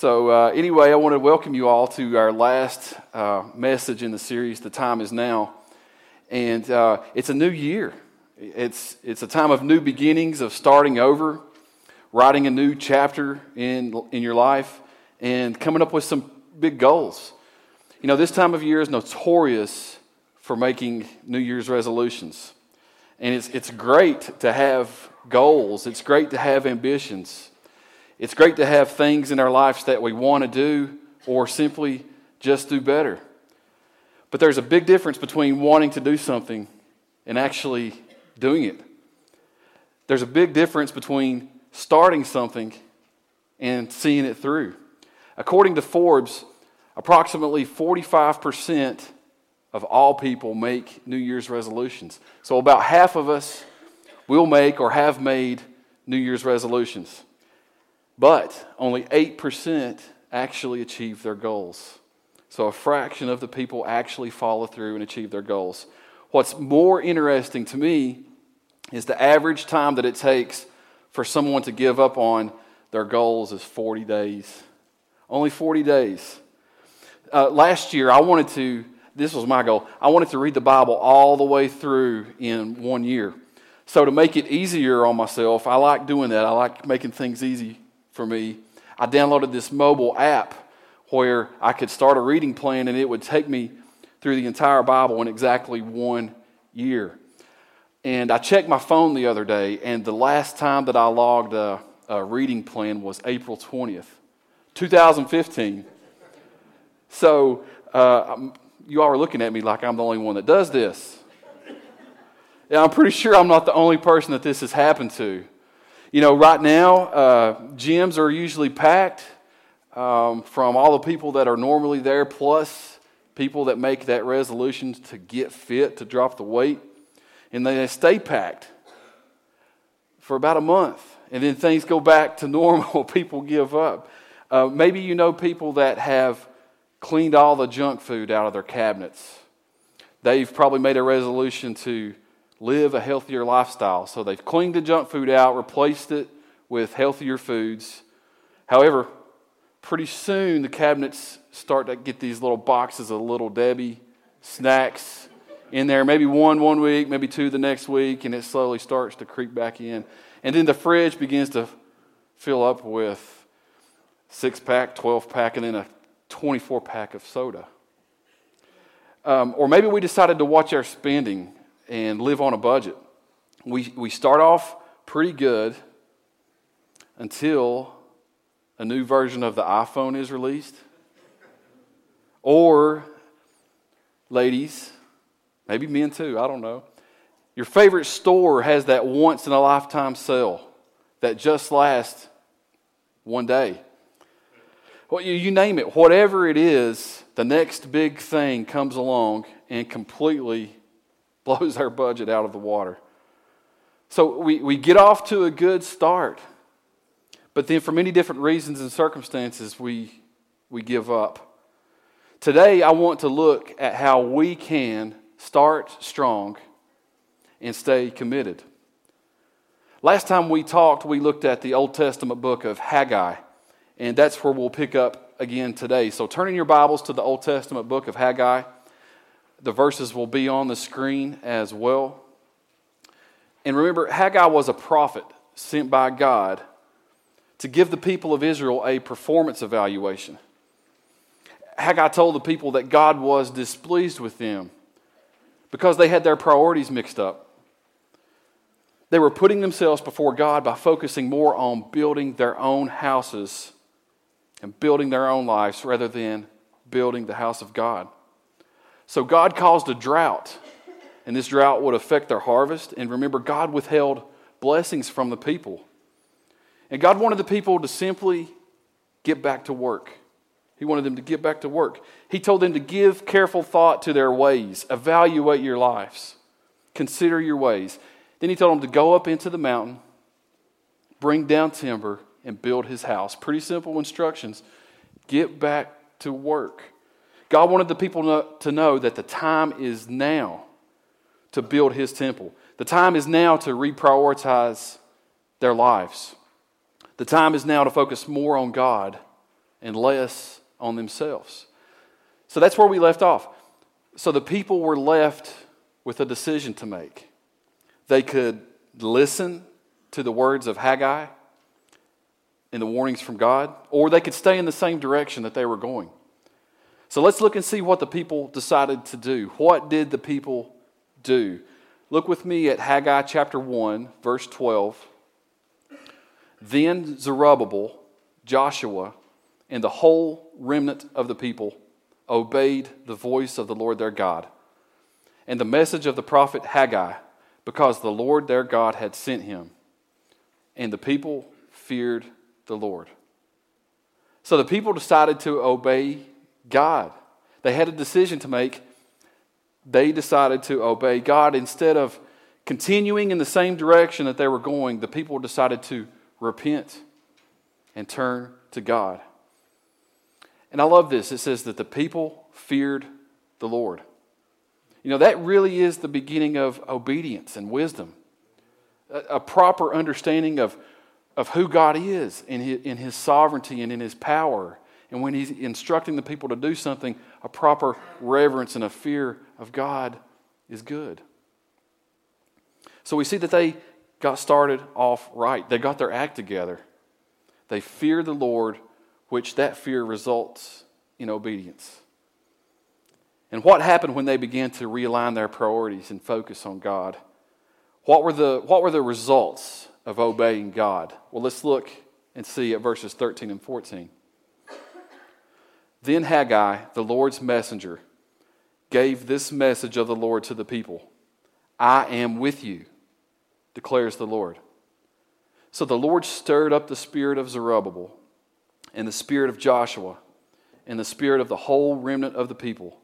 So, uh, anyway, I want to welcome you all to our last uh, message in the series, The Time Is Now. And uh, it's a new year. It's, it's a time of new beginnings, of starting over, writing a new chapter in, in your life, and coming up with some big goals. You know, this time of year is notorious for making New Year's resolutions. And it's, it's great to have goals, it's great to have ambitions. It's great to have things in our lives that we want to do or simply just do better. But there's a big difference between wanting to do something and actually doing it. There's a big difference between starting something and seeing it through. According to Forbes, approximately 45% of all people make New Year's resolutions. So about half of us will make or have made New Year's resolutions. But only 8% actually achieve their goals. So a fraction of the people actually follow through and achieve their goals. What's more interesting to me is the average time that it takes for someone to give up on their goals is 40 days. Only 40 days. Uh, last year, I wanted to, this was my goal, I wanted to read the Bible all the way through in one year. So, to make it easier on myself, I like doing that. I like making things easy for me. I downloaded this mobile app where I could start a reading plan and it would take me through the entire Bible in exactly one year. And I checked my phone the other day, and the last time that I logged a, a reading plan was April 20th, 2015. So uh, you all are looking at me like I'm the only one that does this. Yeah, I'm pretty sure I'm not the only person that this has happened to. You know, right now, uh, gyms are usually packed um, from all the people that are normally there, plus people that make that resolution to get fit, to drop the weight. And they stay packed for about a month. And then things go back to normal. people give up. Uh, maybe you know people that have cleaned all the junk food out of their cabinets. They've probably made a resolution to live a healthier lifestyle. So they've cleaned the junk food out, replaced it with healthier foods. However, pretty soon the cabinets start to get these little boxes of little Debbie snacks in there. Maybe one one week, maybe two the next week, and it slowly starts to creep back in. And then the fridge begins to fill up with six pack, 12 pack, and then a 24 pack of soda. Um, or maybe we decided to watch our spending and live on a budget. We, we start off pretty good until a new version of the iPhone is released. Or, ladies, maybe men too, I don't know. Your favorite store has that once in a lifetime sale that just lasts one day. Well, you, you name it, whatever it is, the next big thing comes along and completely blows our budget out of the water. So we, we get off to a good start, but then for many different reasons and circumstances, we, we give up. Today, I want to look at how we can start strong and stay committed. Last time we talked, we looked at the Old Testament book of Haggai, and that's where we'll pick up again today. So turn in your Bibles to the Old Testament book of Haggai. The verses will be on the screen as well. And remember, Haggai was a prophet sent by God to give the people of Israel a performance evaluation. Haggai told the people that God was displeased with them because they had their priorities mixed up. They were putting themselves before God by focusing more on building their own houses and building their own lives rather than building the house of God. So God caused a drought, and this drought would affect their harvest. And remember, God withheld blessings from the people. And God wanted the people to simply get back to work. He wanted them to get back to work. He told them to give careful thought to their ways, evaluate your lives, consider your ways. Then he told them to go up into the mountain, bring down timber, and build his house. Pretty simple instructions. Get back to work. God wanted the people to know that the time is now to build his temple. The time is now to reprioritize their lives. The time is now to focus more on God and less on themselves. So that's where we left off. So the people were left with a decision to make. They could listen to the words of Haggai and the warnings from God, or they could stay in the same direction that they were going. So let's look and see what the people decided to do. What did the people do? Look with me at Haggai chapter 1, verse 12. Then Zerubbabel, Joshua, and the whole remnant of the people obeyed the voice of the Lord their God and the message of the prophet Haggai, because the Lord their God had sent him. And the people feared the Lord. So the people decided to obey God. They had a decision to make. They decided to obey God instead of continuing in the same direction that they were going. The people decided to repent and turn to God. And I love this. It says that the people feared the Lord. You know, that really is the beginning of obedience and wisdom, a, a proper understanding of, of who God is in his, in his sovereignty and in His power. And when He's instructing the people to do something, a proper reverence and a fear of God is good. So we see that they got started off right. They got their act together. They fear the Lord, which that fear results in obedience. And what happened when they began to realign their priorities and focus on God? What were the, what were the results of obeying God? Well, let's look and see at verses 13 and 14. Then Haggai, the Lord's messenger, gave this message of the Lord to the people I am with you, declares the Lord. So the Lord stirred up the spirit of Zerubbabel, and the spirit of Joshua, and the spirit of the whole remnant of the people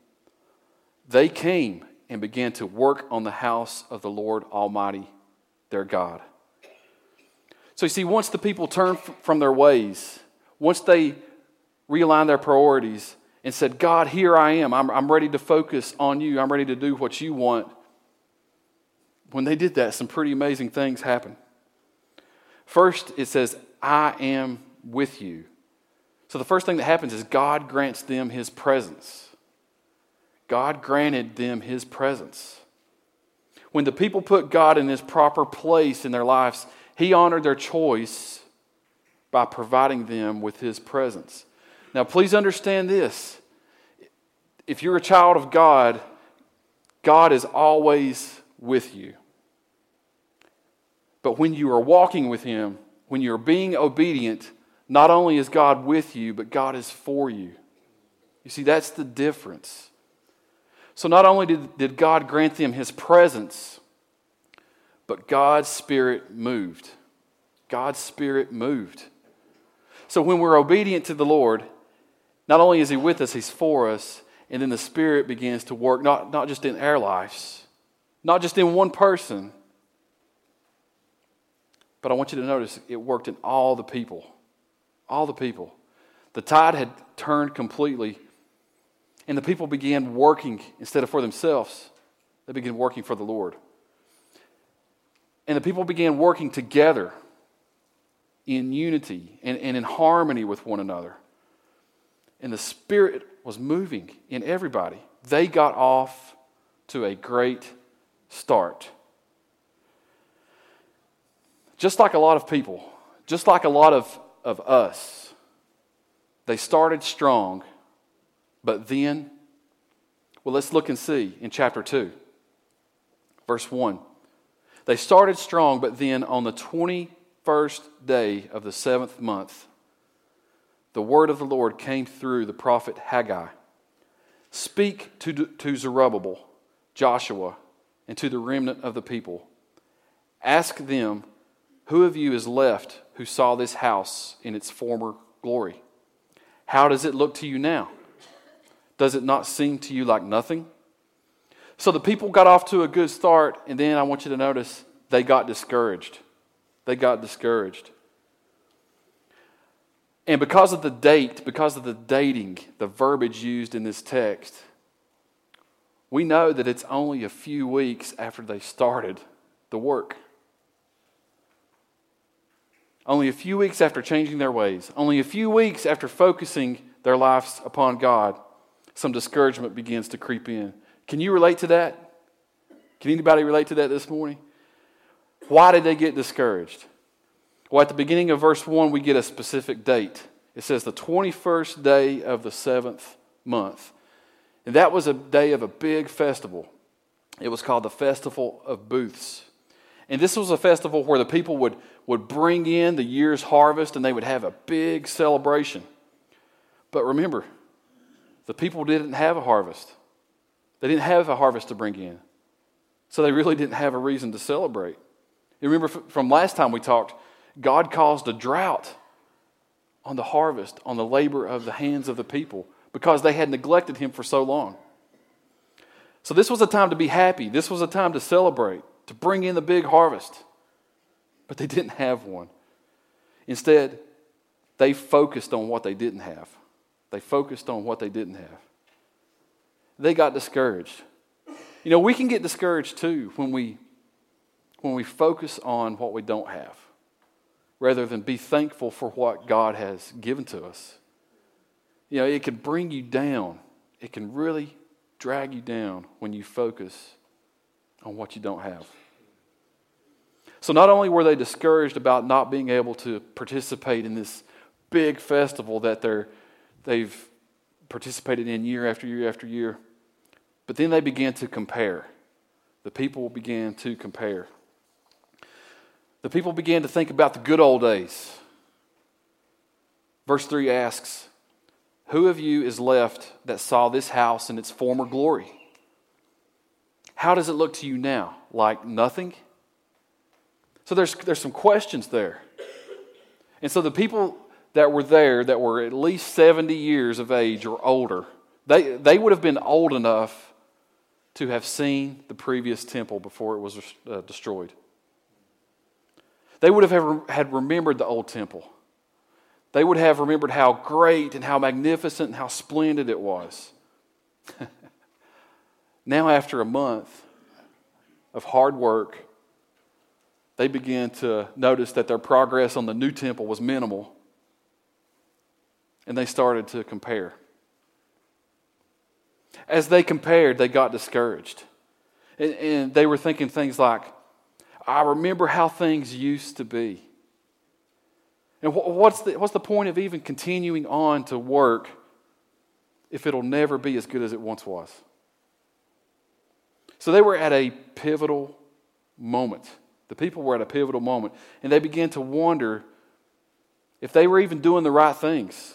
they came and began to work on the house of the Lord Almighty, their God. So you see, once the people turned from their ways, once they realigned their priorities and said, God, here I am, I'm, I'm ready to focus on you, I'm ready to do what you want. When they did that, some pretty amazing things happened. First, it says, I am with you. So the first thing that happens is God grants them his presence. God granted them his presence. When the people put God in his proper place in their lives, he honored their choice by providing them with his presence. Now, please understand this. If you're a child of God, God is always with you. But when you are walking with him, when you're being obedient, not only is God with you, but God is for you. You see, that's the difference. So not only did, did God grant them his presence, but God's Spirit moved. God's Spirit moved. So when we're obedient to the Lord, not only is He with us, He's for us, and then the Spirit begins to work, not, not just in our lives, not just in one person, but I want you to notice it worked in all the people. All the people. The tide had turned completely and the people began working instead of for themselves, they began working for the Lord. And the people began working together in unity and, and in harmony with one another. And the Spirit was moving in everybody. They got off to a great start. Just like a lot of people, just like a lot of, of us, they started strong but then, well, let's look and see in chapter 2, verse 1. They started strong, but then on the 21st day of the seventh month, the word of the Lord came through the prophet Haggai Speak to, to Zerubbabel, Joshua, and to the remnant of the people. Ask them, Who of you is left who saw this house in its former glory? How does it look to you now? Does it not seem to you like nothing? So the people got off to a good start, and then I want you to notice they got discouraged. They got discouraged. And because of the date, because of the dating, the verbiage used in this text, we know that it's only a few weeks after they started the work. only a few weeks after changing their ways, only a few weeks after focusing their lives upon God, some discouragement begins to creep in. Can you relate to that? Can anybody relate to that this morning? Why did they get discouraged? Well, at the beginning of verse 1, we get a specific date. It says the 21st day of the seventh month. And that was a day of a big festival. It was called the Festival of Booths. And this was a festival where the people would, would bring in the year's harvest and they would have a big celebration. But remember, the people didn't have a harvest. They didn't have a harvest to bring in. So they really didn't have a reason to celebrate. You remember from last time we talked, God caused a drought on the harvest, on the labor of the hands of the people, because they had neglected Him for so long. So this was a time to be happy. This was a time to celebrate, to bring in the big harvest. But they didn't have one. Instead, they focused on what they didn't have. They focused on what they didn't have. They got discouraged. You know, we can get discouraged too when we when we focus on what we don't have rather than be thankful for what God has given to us. You know, it can bring you down. It can really drag you down when you focus on what you don't have. So, not only were they discouraged about not being able to participate in this big festival that they're, they've participated in year after year after year, but then they began to compare. The people began to compare the people began to think about the good old days. Verse 3 asks, Who of you is left that saw this house in its former glory? How does it look to you now? Like nothing? So there's, there's some questions there. And so the people that were there that were at least 70 years of age or older, they, they would have been old enough to have seen the previous temple before it was uh, destroyed. They would have had remembered the old temple. They would have remembered how great and how magnificent and how splendid it was. now, after a month of hard work, they began to notice that their progress on the new temple was minimal. And they started to compare. As they compared, they got discouraged. And, and they were thinking things like, I remember how things used to be. And what's the, what's the point of even continuing on to work if it'll never be as good as it once was? So they were at a pivotal moment. The people were at a pivotal moment. And they began to wonder if they were even doing the right things.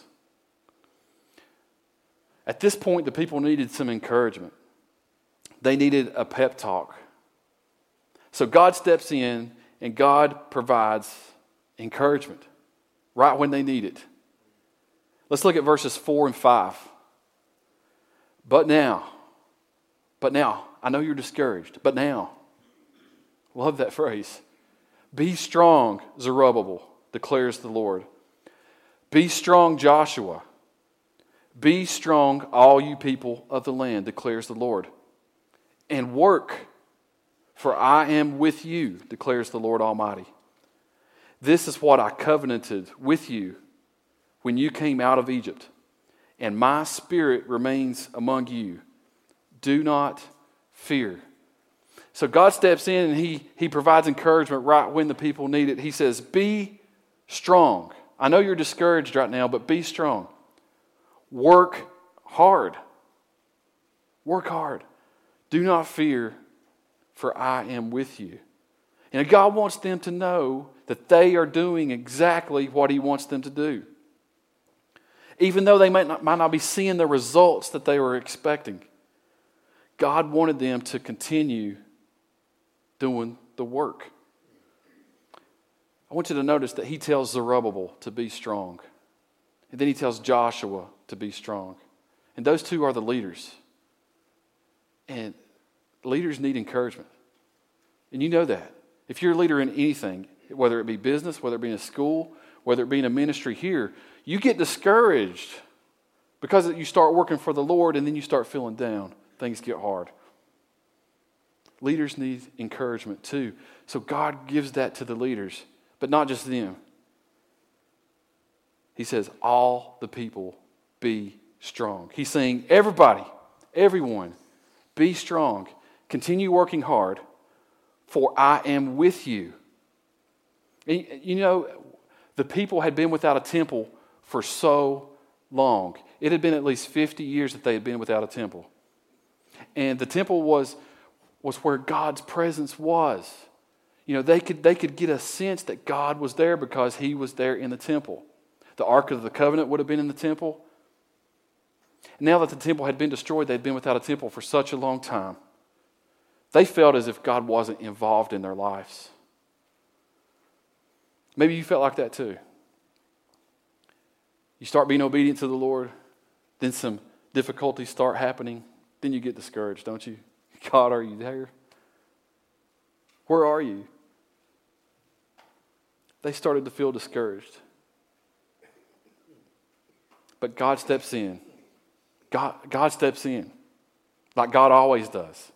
At this point, the people needed some encouragement. They needed a pep talk. So God steps in and God provides encouragement right when they need it. Let's look at verses 4 and 5. But now, but now, I know you're discouraged, but now, love that phrase. Be strong, Zerubbabel, declares the Lord. Be strong, Joshua. Be strong, all you people of the land, declares the Lord. And work for I am with you, declares the Lord Almighty. This is what I covenanted with you when you came out of Egypt, and my spirit remains among you. Do not fear. So God steps in and he, he provides encouragement right when the people need it. He says, Be strong. I know you're discouraged right now, but be strong. Work hard. Work hard. Do not fear, for I am with you. And God wants them to know that they are doing exactly what He wants them to do. Even though they might not, might not be seeing the results that they were expecting, God wanted them to continue doing the work. I want you to notice that He tells Zerubbabel to be strong. And then He tells Joshua to be strong. And those two are the leaders. And leaders need encouragement. And you know that. If you're a leader in anything, whether it be business, whether it be in a school, whether it be in a ministry here, you get discouraged because you start working for the Lord and then you start feeling down. Things get hard. Leaders need encouragement too. So God gives that to the leaders, but not just them. He says, All the people be strong. He's saying, Everybody, everyone, be strong. Continue working hard, for I am with you. And, you know, the people had been without a temple for so long. It had been at least 50 years that they had been without a temple. And the temple was, was where God's presence was. You know, they could, they could get a sense that God was there because he was there in the temple. The Ark of the Covenant would have been in the temple. Now that the temple had been destroyed, they'd been without a temple for such a long time. They felt as if God wasn't involved in their lives. Maybe you felt like that too. You start being obedient to the Lord, then some difficulties start happening, then you get discouraged, don't you? God, are you there? Where are you? They started to feel discouraged. But God steps in. God, God steps in, like God always does.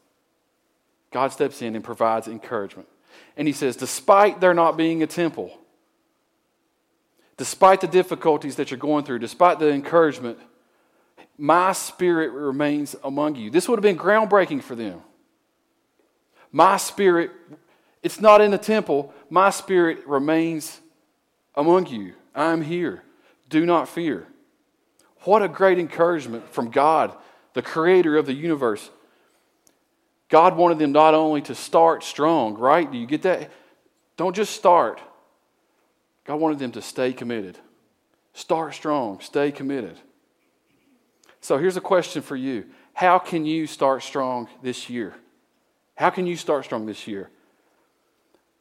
God steps in and provides encouragement. And He says, despite there not being a temple, despite the difficulties that you're going through, despite the encouragement, my spirit remains among you. This would have been groundbreaking for them. My spirit, it's not in the temple, my spirit remains among you. I'm here. Do not fear. What a great encouragement from God, the creator of the universe. God wanted them not only to start strong, right? Do you get that? Don't just start. God wanted them to stay committed. Start strong, stay committed. So here's a question for you How can you start strong this year? How can you start strong this year?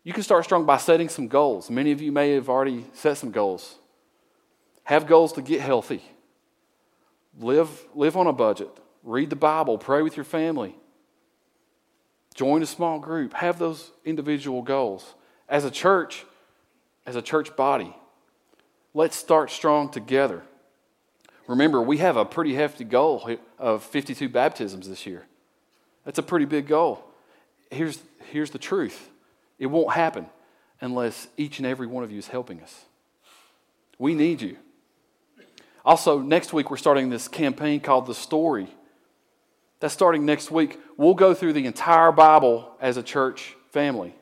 You can start strong by setting some goals. Many of you may have already set some goals. Have goals to get healthy. Live, live on a budget. Read the Bible. Pray with your family. Join a small group. Have those individual goals. As a church, as a church body, let's start strong together. Remember, we have a pretty hefty goal of 52 baptisms this year. That's a pretty big goal. Here's, here's the truth it won't happen unless each and every one of you is helping us. We need you. Also, next week, we're starting this campaign called The Story. That's starting next week. We'll go through the entire Bible as a church family.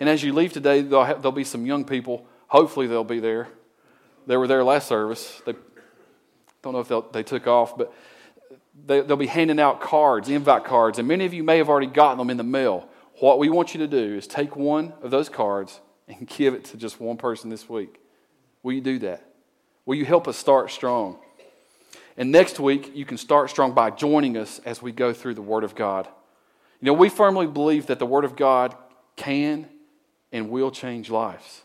And as you leave today, there'll, be some young people. Hopefully, they'll be there. They were there last service. They don't know if they took off, but they, they'll be handing out cards, invite cards, and many of you may have already gotten them in the mail. What we want you to do is take one of those cards and give it to just one person this week. Will you do that? Will you help us start strong? And next week, you can start strong by joining us as we go through the Word of God. You know, we firmly believe that the Word of God can and will change lives.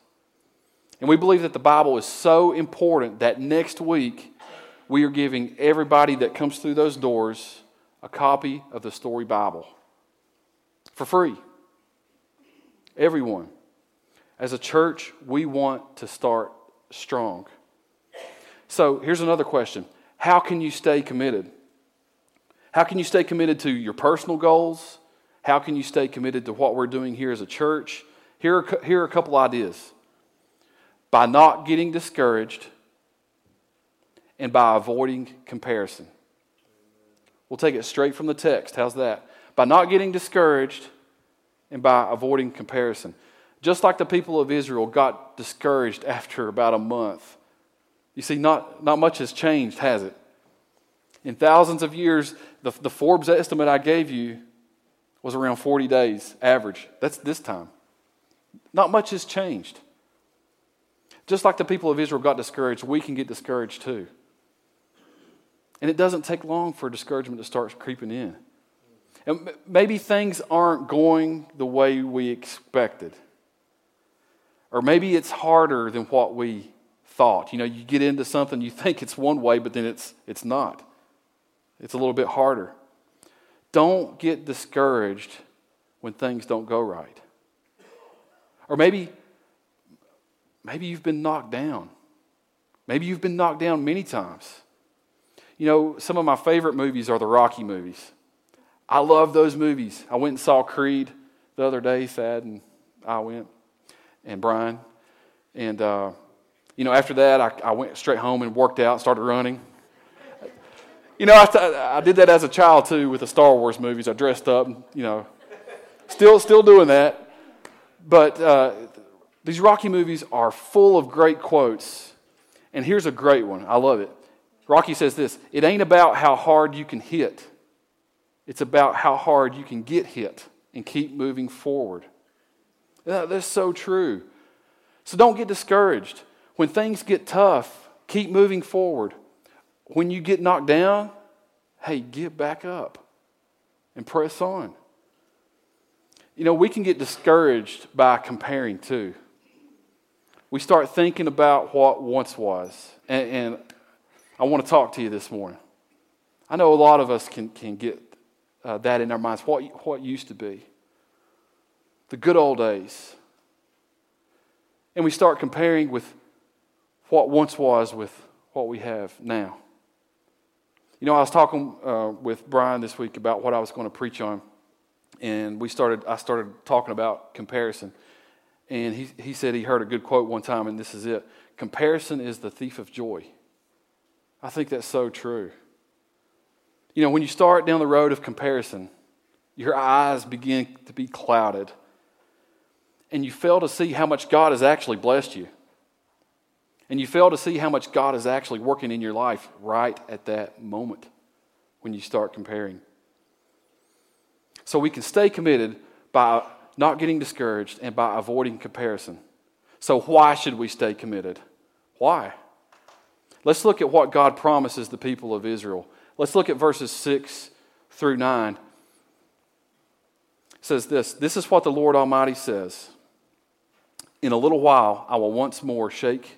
And we believe that the Bible is so important that next week we are giving everybody that comes through those doors a copy of the Story Bible for free. Everyone. As a church, we want to start strong. So here's another question How can you stay committed? How can you stay committed to your personal goals? How can you stay committed to what we're doing here as a church? Here are, here are a couple ideas. By not getting discouraged and by avoiding comparison. We'll take it straight from the text. How's that? By not getting discouraged and by avoiding comparison. Just like the people of Israel got discouraged after about a month. You see, not, not much has changed, has it? In thousands of years, the, the Forbes estimate I gave you was around 40 days average. That's this time. Not much has changed. Just like the people of Israel got discouraged, we can get discouraged too. And it doesn't take long for discouragement to start creeping in. And maybe things aren't going the way we expected. Or maybe it's harder than what we thought. You know, you get into something, you think it's one way, but then it's, it's not. It's a little bit harder. Don't get discouraged when things don't go right. Or maybe, maybe you've been knocked down. Maybe you've been knocked down many times. You know, some of my favorite movies are the Rocky movies. I love those movies. I went and saw Creed the other day, Thad and I went, and Brian. And uh, You know, after that, I, I went straight home and worked out, started running. You know, I, I did that as a child too with the Star Wars movies. I dressed up, you know, still, still doing that. But uh, these Rocky movies are full of great quotes. And here's a great one. I love it. Rocky says this It ain't about how hard you can hit, it's about how hard you can get hit and keep moving forward. That's so true. So don't get discouraged. When things get tough, keep moving forward. When you get knocked down, hey, get back up and press on. You know, we can get discouraged by comparing too. We start thinking about what once was. And, and I want to talk to you this morning. I know a lot of us can, can get uh, that in our minds what, what used to be, the good old days. And we start comparing with what once was with what we have now. You know, I was talking uh, with Brian this week about what I was going to preach on, and we started. I started talking about comparison, and he he said he heard a good quote one time, and this is it: "Comparison is the thief of joy." I think that's so true. You know, when you start down the road of comparison, your eyes begin to be clouded, and you fail to see how much God has actually blessed you and you fail to see how much God is actually working in your life right at that moment when you start comparing. So we can stay committed by not getting discouraged and by avoiding comparison. So, why should we stay committed? Why? Let's look at what God promises the people of Israel. Let's look at verses 6 through 9. It says this This is what the Lord Almighty says In a little while, I will once more shake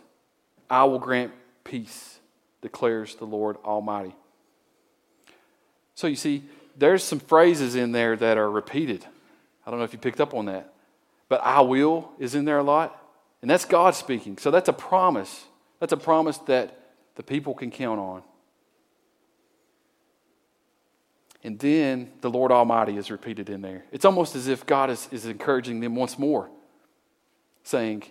I will grant peace, declares the Lord Almighty. So you see, there's some phrases in there that are repeated. I don't know if you picked up on that. But I will is in there a lot. And that's God speaking. So that's a promise. That's a promise that the people can count on. And then the Lord Almighty is repeated in there. It's almost as if God is, is encouraging them once more, saying,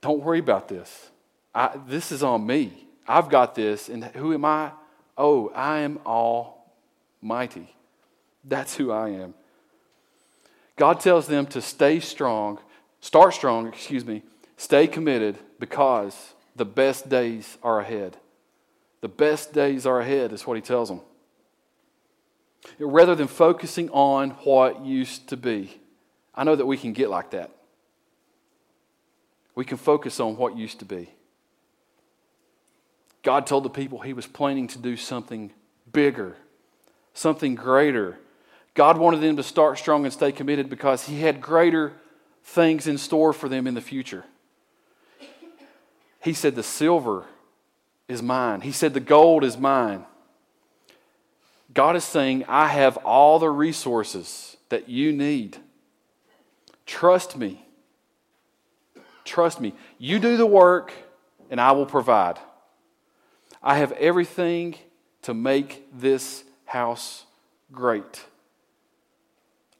Don't worry about this. I, this is on me. I've got this. And who am I? Oh, I am almighty. That's who I am. God tells them to stay strong, start strong, excuse me, stay committed because the best days are ahead. The best days are ahead, is what he tells them. Rather than focusing on what used to be. I know that we can get like that. We can focus on what used to be. God told the people he was planning to do something bigger, something greater. God wanted them to start strong and stay committed because he had greater things in store for them in the future. He said, The silver is mine. He said, The gold is mine. God is saying, I have all the resources that you need. Trust me. Trust me. You do the work, and I will provide. I have everything to make this house great.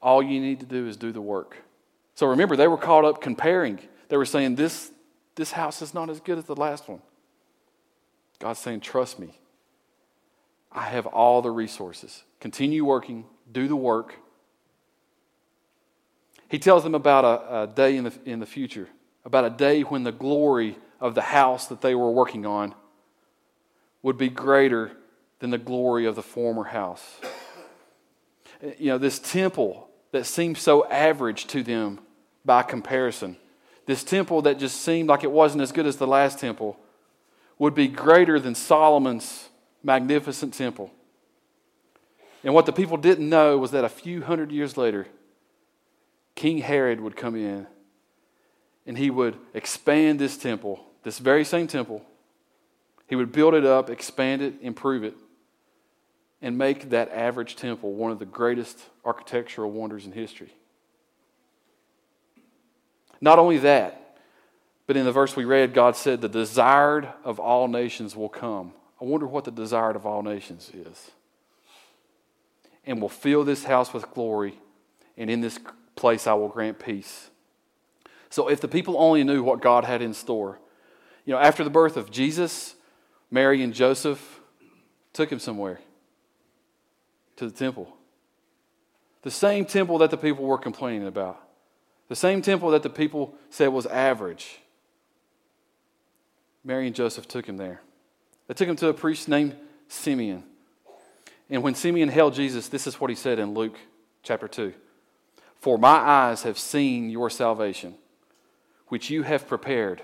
All you need to do is do the work. So remember, they were caught up comparing. They were saying, This, this house is not as good as the last one. God's saying, Trust me. I have all the resources. Continue working, do the work. He tells them about a, a day in the, in the future, about a day when the glory of the house that they were working on would be greater than the glory of the former house. You know, this temple that seemed so average to them by comparison, this temple that just seemed like it wasn't as good as the last temple, would be greater than Solomon's magnificent temple. And what the people didn't know was that a few hundred years later, King Herod would come in and he would expand this temple, this very same temple, He would build it up, expand it, improve it, and make that average temple one of the greatest architectural wonders in history. Not only that, but in the verse we read, God said, The desired of all nations will come. I wonder what the desired of all nations is. And will fill this house with glory, and in this place I will grant peace. So if the people only knew what God had in store, you know, after the birth of Jesus, Mary and Joseph took him somewhere to the temple. The same temple that the people were complaining about. The same temple that the people said was average. Mary and Joseph took him there. They took him to a priest named Simeon. And when Simeon held Jesus, this is what he said in Luke chapter 2 For my eyes have seen your salvation, which you have prepared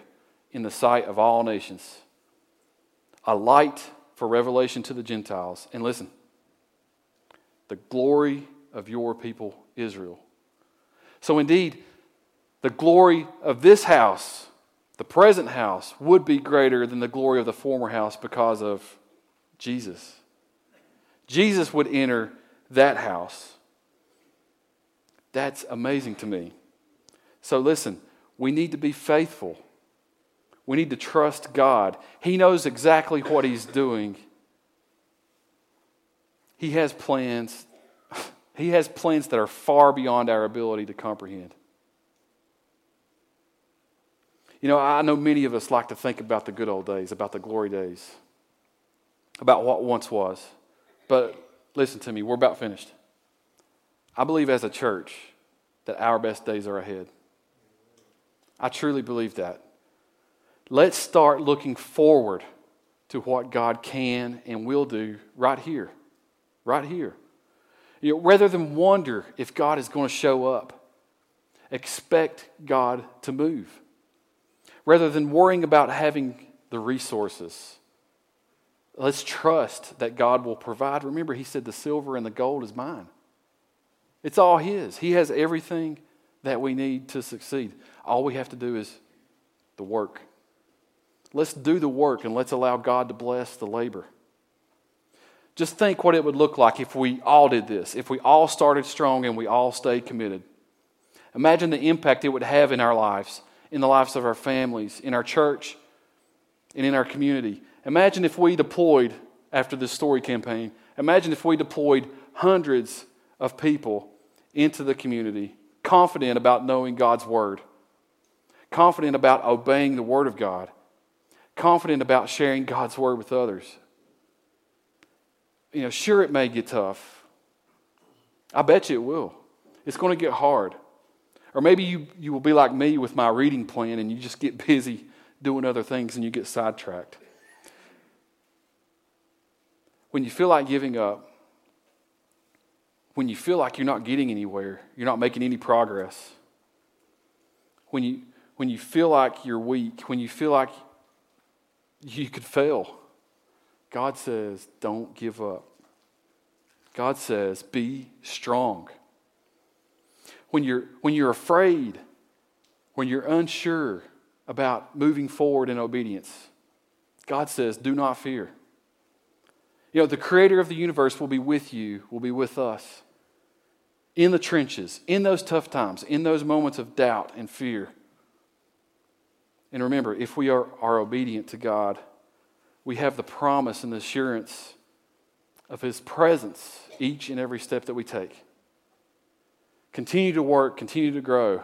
in the sight of all nations, a light for revelation to the Gentiles. And listen, the glory of your people Israel. So, indeed, the glory of this house, the present house, would be greater than the glory of the former house because of Jesus. Jesus would enter that house. That's amazing to me. So, listen, we need to be faithful. We need to trust God. He knows exactly what He's doing. He has plans. He has plans that are far beyond our ability to comprehend. You know, I know many of us like to think about the good old days, about the glory days, about what once was. But listen to me, we're about finished. I believe as a church that our best days are ahead. I truly believe that. Let's start looking forward to what God can and will do right here. Right here. You know, rather than wonder if God is going to show up, expect God to move. Rather than worrying about having the resources, let's trust that God will provide. Remember, He said, The silver and the gold is mine. It's all His. He has everything that we need to succeed. All we have to do is the work. Let's do the work and let's allow God to bless the labor. Just think what it would look like if we all did this, if we all started strong and we all stayed committed. Imagine the impact it would have in our lives, in the lives of our families, in our church, and in our community. Imagine if we deployed, after this story campaign, imagine if we deployed hundreds of people into the community, confident about knowing God's Word, confident about obeying the Word of God, confident about sharing God's Word with others you know, sure, it may get tough. I bet you it will. It's going to get hard. Or maybe you, you will be like me with my reading plan and you just get busy doing other things and you get sidetracked. When you feel like giving up, when you feel like you're not getting anywhere, you're not making any progress, when you, when you feel like you're weak, when you feel like you could fail, God says, don't give up. God says, be strong. When you're, when you're afraid, when you're unsure about moving forward in obedience, God says, do not fear. You know, the creator of the universe will be with you, will be with us in the trenches, in those tough times, in those moments of doubt and fear. And remember, if we are, are obedient to God, we have the promise and the assurance of His presence each and every step that we take. Continue to work, continue to grow.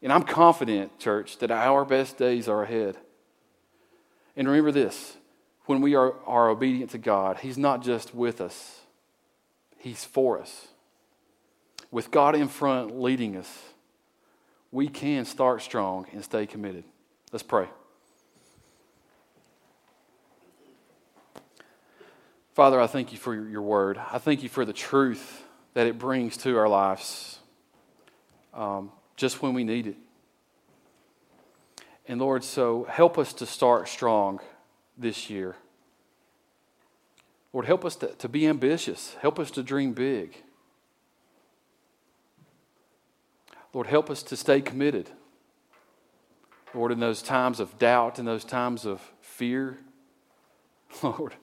And I'm confident, church, that our best days are ahead. And remember this when we are, are obedient to God, He's not just with us, He's for us. With God in front leading us, we can start strong and stay committed. Let's pray. Father, I thank you for your word. I thank you for the truth that it brings to our lives um, just when we need it. And Lord, so help us to start strong this year. Lord, help us to, to be ambitious. Help us to dream big. Lord, help us to stay committed. Lord, in those times of doubt, in those times of fear, Lord,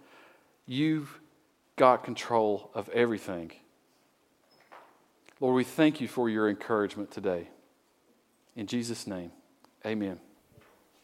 you've got control of everything. Lord, we thank you for your encouragement today. In Jesus' name, amen.